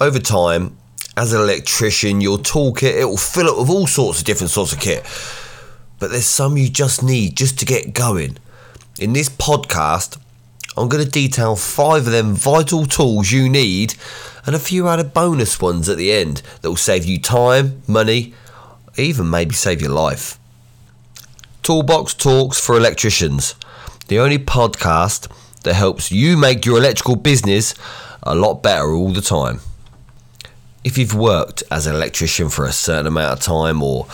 over time, as an electrician, your toolkit it will fill up with all sorts of different sorts of kit. But there's some you just need just to get going. In this podcast, I'm going to detail five of them vital tools you need and a few added bonus ones at the end that will save you time, money, even maybe save your life. Toolbox Talks for Electricians, the only podcast that helps you make your electrical business a lot better all the time. If you've worked as an electrician for a certain amount of time or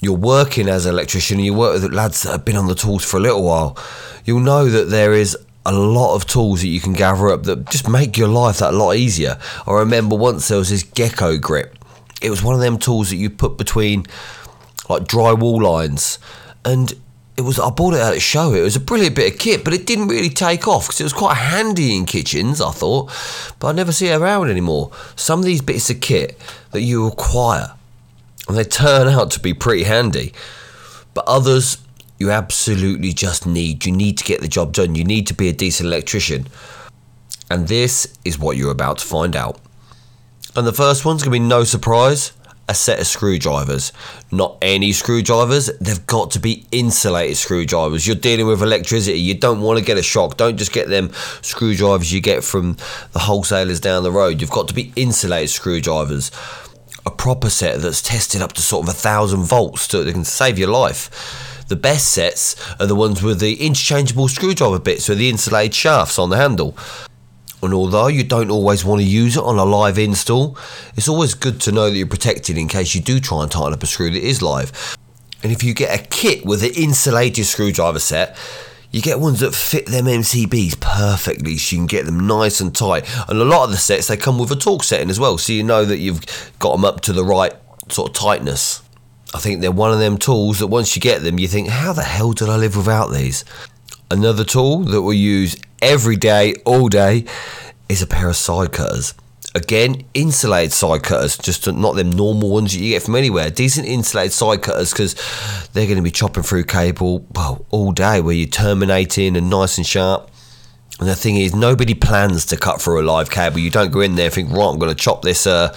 you're working as an electrician and you work with lads that have been on the tools for a little while, you'll know that there is a lot of tools that you can gather up that just make your life that lot easier. I remember once there was this gecko grip. It was one of them tools that you put between like drywall lines and it was I bought it at a show. It was a brilliant bit of kit, but it didn't really take off because it was quite handy in kitchens. I thought, but I never see it around anymore. Some of these bits of kit that you acquire, and they turn out to be pretty handy, but others you absolutely just need. You need to get the job done. You need to be a decent electrician, and this is what you're about to find out. And the first one's gonna be no surprise a set of screwdrivers. Not any screwdrivers, they've got to be insulated screwdrivers. You're dealing with electricity, you don't want to get a shock. Don't just get them screwdrivers you get from the wholesalers down the road. You've got to be insulated screwdrivers. A proper set that's tested up to sort of a thousand volts so that can save your life. The best sets are the ones with the interchangeable screwdriver bits with the insulated shafts on the handle. And although you don't always want to use it on a live install, it's always good to know that you're protected in case you do try and tighten up a screw that is live. And if you get a kit with an insulated screwdriver set, you get ones that fit them MCBs perfectly so you can get them nice and tight. And a lot of the sets they come with a torque setting as well, so you know that you've got them up to the right sort of tightness. I think they're one of them tools that once you get them, you think, how the hell did I live without these? Another tool that we use every day, all day, is a pair of side cutters. Again, insulated side cutters, just not them normal ones that you get from anywhere. Decent insulated side cutters because they're going to be chopping through cable well all day, where you're terminating and nice and sharp. And the thing is, nobody plans to cut through a live cable. You don't go in there and think, right, I'm going to chop this uh,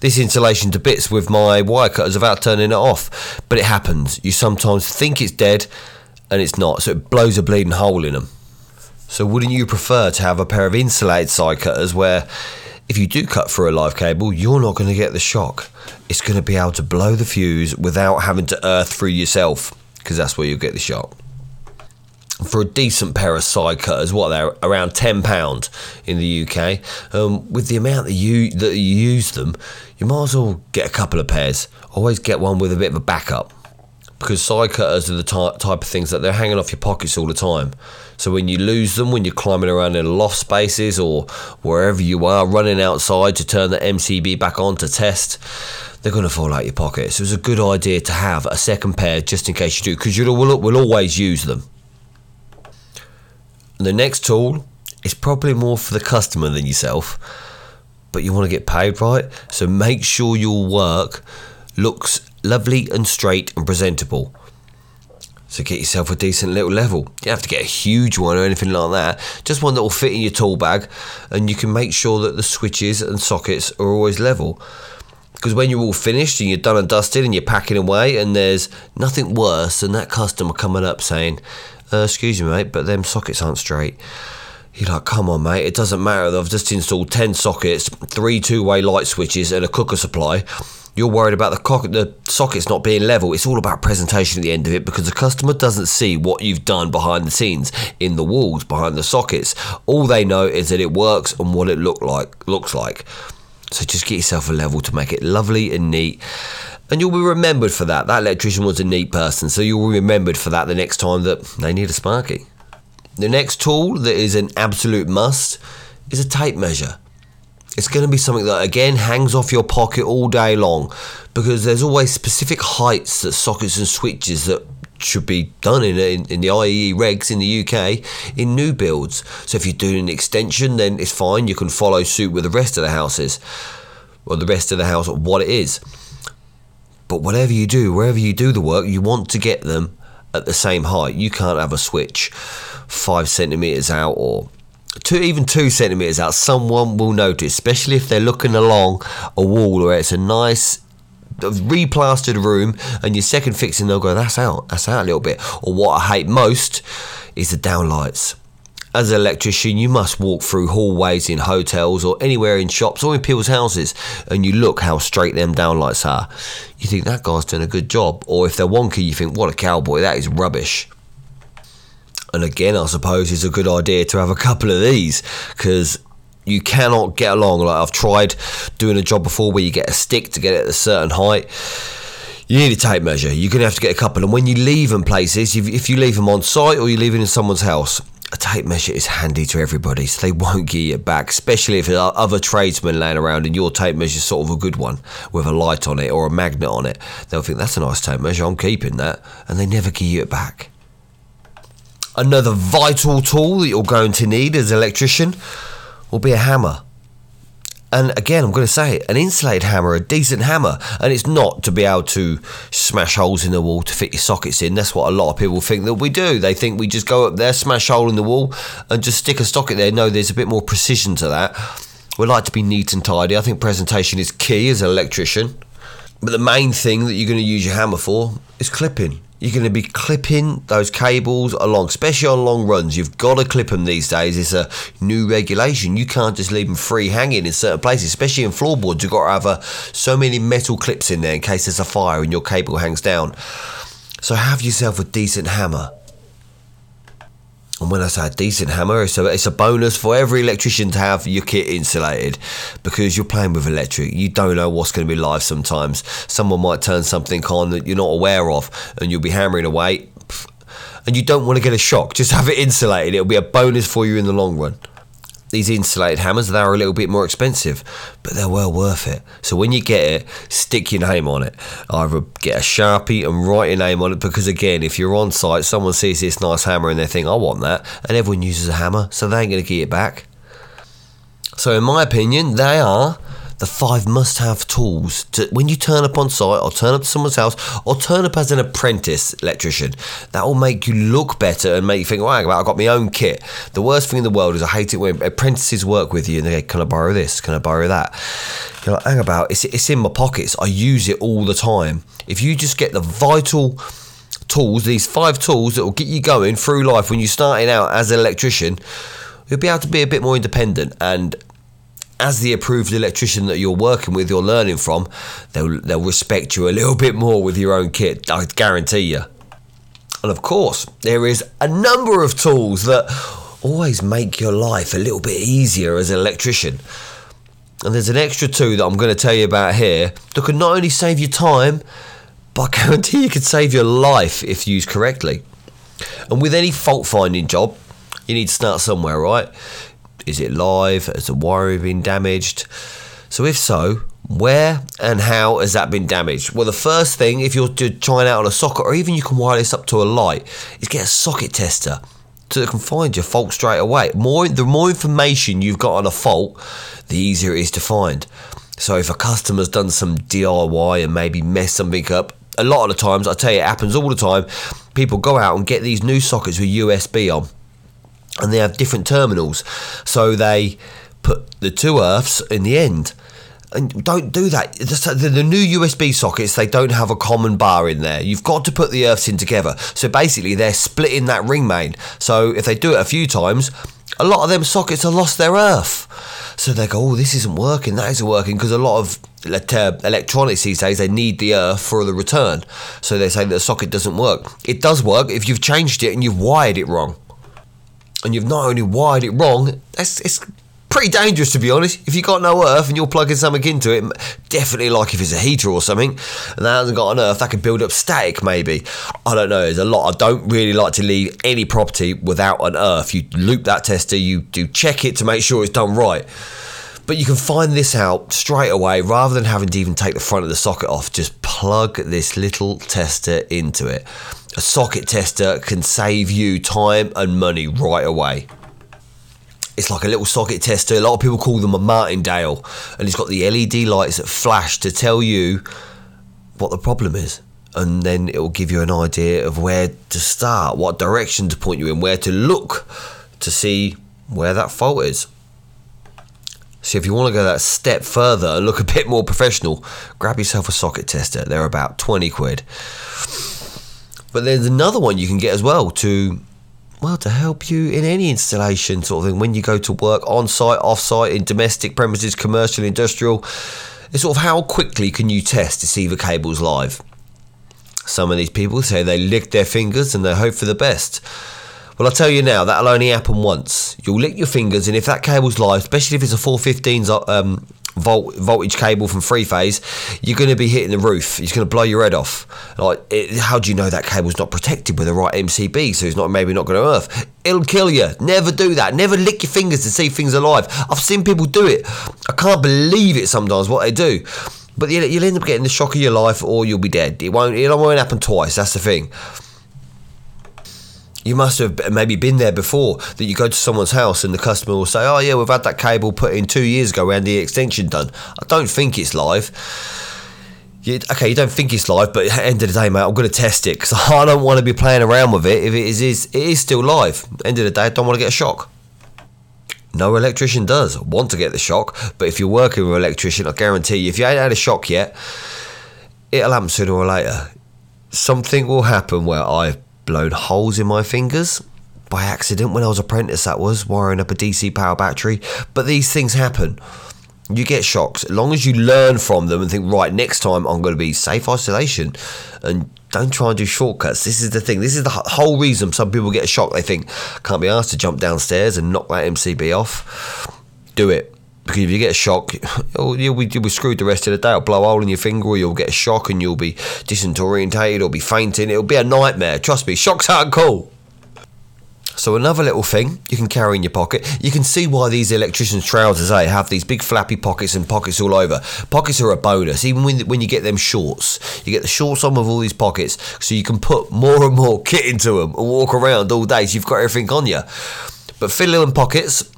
this insulation to bits with my wire cutters without turning it off. But it happens. You sometimes think it's dead, and it's not. So it blows a bleeding hole in them. So wouldn't you prefer to have a pair of insulated side cutters where if you do cut through a live cable, you're not going to get the shock. It's going to be able to blow the fuse without having to earth through yourself because that's where you'll get the shock. For a decent pair of side cutters, what they're around ten pound in the UK. Um, with the amount that you that you use them, you might as well get a couple of pairs. Always get one with a bit of a backup because side cutters are the type, type of things that they're hanging off your pockets all the time. So when you lose them, when you're climbing around in loft spaces or wherever you are, running outside to turn the MCB back on to test, they're going to fall out of your pocket. So it's a good idea to have a second pair just in case you do, because you will will always use them. The next tool is probably more for the customer than yourself, but you want to get paid right. So make sure your work looks lovely and straight and presentable. So get yourself a decent little level. You don't have to get a huge one or anything like that. Just one that will fit in your tool bag, and you can make sure that the switches and sockets are always level. Because when you're all finished and you're done and dusted and you're packing away, and there's nothing worse than that customer coming up saying, uh, "Excuse me, mate, but them sockets aren't straight." You're like, come on, mate. It doesn't matter. I've just installed 10 sockets, three two way light switches, and a cooker supply you're worried about the, co- the sockets not being level. It's all about presentation at the end of it because the customer doesn't see what you've done behind the scenes in the walls, behind the sockets. All they know is that it works and what it look like looks like. So just get yourself a level to make it lovely and neat. And you'll be remembered for that. That electrician was a neat person, so you'll be remembered for that the next time that they need a sparky. The next tool that is an absolute must is a tape measure it's going to be something that again hangs off your pocket all day long because there's always specific heights that sockets and switches that should be done in, in, in the IEE regs in the UK in new builds. So if you're doing an extension, then it's fine. You can follow suit with the rest of the houses or the rest of the house, what it is. But whatever you do, wherever you do the work, you want to get them at the same height. You can't have a switch five centimeters out or two, even two centimeters out, someone will notice, especially if they're looking along a wall or it's a nice replastered room and your second fixing they'll go that's out that's out a little bit or what i hate most is the downlights as an electrician, you must walk through hallways in hotels or anywhere in shops or in people's houses and you look how straight them downlights are. You think that guy's doing a good job. Or if they're wonky, you think, what a cowboy, that is rubbish. And again, I suppose it's a good idea to have a couple of these because you cannot get along. Like I've tried doing a job before where you get a stick to get it at a certain height. You need a tape measure. You're going to have to get a couple. And when you leave them places, if you leave them on site or you leave it in someone's house, a tape measure is handy to everybody, so they won't give you it back, especially if there are other tradesmen laying around and your tape measure is sort of a good one with a light on it or a magnet on it. They'll think that's a nice tape measure, I'm keeping that, and they never give you it back. Another vital tool that you're going to need as an electrician will be a hammer. And again, I'm going to say it, an insulated hammer, a decent hammer, and it's not to be able to smash holes in the wall to fit your sockets in. That's what a lot of people think that we do. They think we just go up there, smash hole in the wall, and just stick a socket there. No, there's a bit more precision to that. We like to be neat and tidy. I think presentation is key as an electrician. But the main thing that you're going to use your hammer for is clipping you're going to be clipping those cables along, especially on long runs. You've got to clip them these days. It's a new regulation. You can't just leave them free hanging in certain places, especially in floorboards. You've got to have a, so many metal clips in there in case there's a fire and your cable hangs down. So have yourself a decent hammer. And when I say a decent hammer, a, it's a bonus for every electrician to have your kit insulated because you're playing with electric. You don't know what's going to be live sometimes. Someone might turn something on that you're not aware of and you'll be hammering away and you don't want to get a shock. Just have it insulated. It'll be a bonus for you in the long run these insulated hammers they are a little bit more expensive but they're well worth it. So when you get it stick your name on it. Either get a sharpie and write your name on it because again if you're on site someone sees this nice hammer and they think i want that and everyone uses a hammer so they ain't going to get it back. So in my opinion they are the five must have tools to when you turn up on site or turn up to someone's house or turn up as an apprentice electrician. That will make you look better and make you think, oh, hang about, I've got my own kit. The worst thing in the world is I hate it when apprentices work with you and they go, Can I borrow this? Can I borrow that? You're like, hang about, it's, it's in my pockets. I use it all the time. If you just get the vital tools, these five tools that will get you going through life when you're starting out as an electrician, you'll be able to be a bit more independent and as the approved electrician that you're working with, you're learning from, they'll, they'll respect you a little bit more with your own kit, I guarantee you. And of course, there is a number of tools that always make your life a little bit easier as an electrician. And there's an extra two that I'm going to tell you about here that can not only save you time, but I guarantee you can save your life if used correctly. And with any fault finding job, you need to start somewhere, right? Is it live? Has the wiring been damaged? So, if so, where and how has that been damaged? Well, the first thing, if you're trying out on a socket, or even you can wire this up to a light, is get a socket tester so it can find your fault straight away. More, the more information you've got on a fault, the easier it is to find. So, if a customer's done some DIY and maybe messed something up, a lot of the times, I tell you, it happens all the time. People go out and get these new sockets with USB on and they have different terminals. So they put the two earths in the end. And don't do that. The new USB sockets, they don't have a common bar in there. You've got to put the earths in together. So basically, they're splitting that ring main. So if they do it a few times, a lot of them sockets have lost their earth. So they go, oh, this isn't working, that isn't working, because a lot of uh, electronics these days, they need the earth for the return. So they say that the socket doesn't work. It does work if you've changed it and you've wired it wrong and you've not only wired it wrong, that's it's pretty dangerous to be honest. If you've got no earth and you're plugging something into it, definitely like if it's a heater or something, and that hasn't got an earth, that could build up static maybe. I don't know. There's a lot. I don't really like to leave any property without an earth. You loop that tester, you do check it to make sure it's done right. But you can find this out straight away rather than having to even take the front of the socket off. Just plug this little tester into it a socket tester can save you time and money right away. It's like a little socket tester. A lot of people call them a Martindale, and it's got the LED lights that flash to tell you what the problem is. And then it will give you an idea of where to start, what direction to point you in, where to look to see where that fault is. So if you want to go that step further and look a bit more professional, grab yourself a socket tester. They're about 20 quid. But there's another one you can get as well to well to help you in any installation sort of thing when you go to work on site, off site, in domestic premises, commercial, industrial. It's sort of how quickly can you test to see the cable's live. Some of these people say they lick their fingers and they hope for the best. Well, I'll tell you now, that'll only happen once. You'll lick your fingers, and if that cable's live, especially if it's a 415s um, volt voltage cable from three phase, you're going to be hitting the roof. It's going to blow your head off. Like, it, how do you know that cable's not protected with the right MCB? So it's not maybe not going to earth. It'll kill you. Never do that. Never lick your fingers to see things alive. I've seen people do it. I can't believe it sometimes what they do. But you'll end up getting the shock of your life, or you'll be dead. It won't. It won't happen twice. That's the thing you must have maybe been there before that you go to someone's house and the customer will say, Oh, yeah, we've had that cable put in two years ago and the extension done. I don't think it's live. You, okay, you don't think it's live, but at the end of the day, mate, I'm going to test it because I don't want to be playing around with it if it is, is, it is still live. End of the day, I don't want to get a shock. No electrician does want to get the shock, but if you're working with an electrician, I guarantee you, if you ain't had a shock yet, it'll happen sooner or later. Something will happen where I've blown holes in my fingers. By accident when I was apprentice that was wiring up a DC power battery. But these things happen. You get shocks. As long as you learn from them and think right next time I'm going to be safe isolation and don't try and do shortcuts. This is the thing. This is the whole reason some people get a shock. They think can't be asked to jump downstairs and knock that MCB off. Do it because if you get a shock, you'll, be, you'll be screwed the rest of the day. It'll blow a hole in your finger, or you'll get a shock and you'll be disorientated, or be fainting. It'll be a nightmare. Trust me, shocks aren't cool. So another little thing you can carry in your pocket. You can see why these electricians' trousers eh, have these big flappy pockets and pockets all over. Pockets are a bonus, even when when you get them shorts. You get the shorts on with all these pockets, so you can put more and more kit into them and walk around all day. So you've got everything on you. But fill in pockets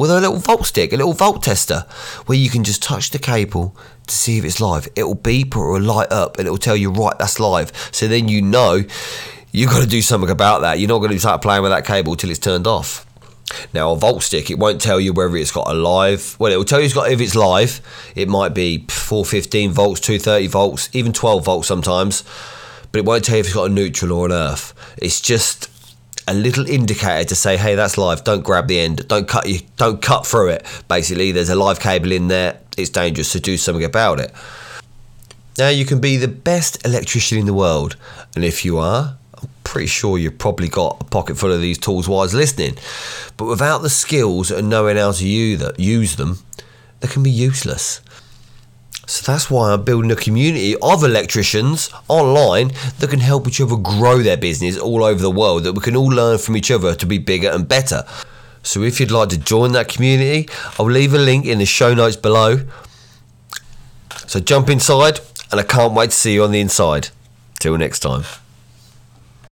with a little volt stick, a little volt tester, where you can just touch the cable to see if it's live. It'll beep or it'll light up and it'll tell you, right, that's live. So then you know you've got to do something about that. You're not going to start playing with that cable till it's turned off. Now, a volt stick, it won't tell you whether it's got a live. Well, it will tell you it's got if it's live. It might be 415 volts, 230 volts, even 12 volts sometimes. But it won't tell you if it's got a neutral or an earth. It's just a little indicator to say, hey, that's live. Don't grab the end. Don't cut you. Don't cut through it. Basically, there's a live cable in there. It's dangerous. So do something about it. Now you can be the best electrician in the world, and if you are, I'm pretty sure you've probably got a pocket full of these tools while listening. But without the skills and knowing how to use them, they can be useless. So that's why I'm building a community of electricians online that can help each other grow their business all over the world, that we can all learn from each other to be bigger and better. So if you'd like to join that community, I'll leave a link in the show notes below. So jump inside, and I can't wait to see you on the inside. Till next time.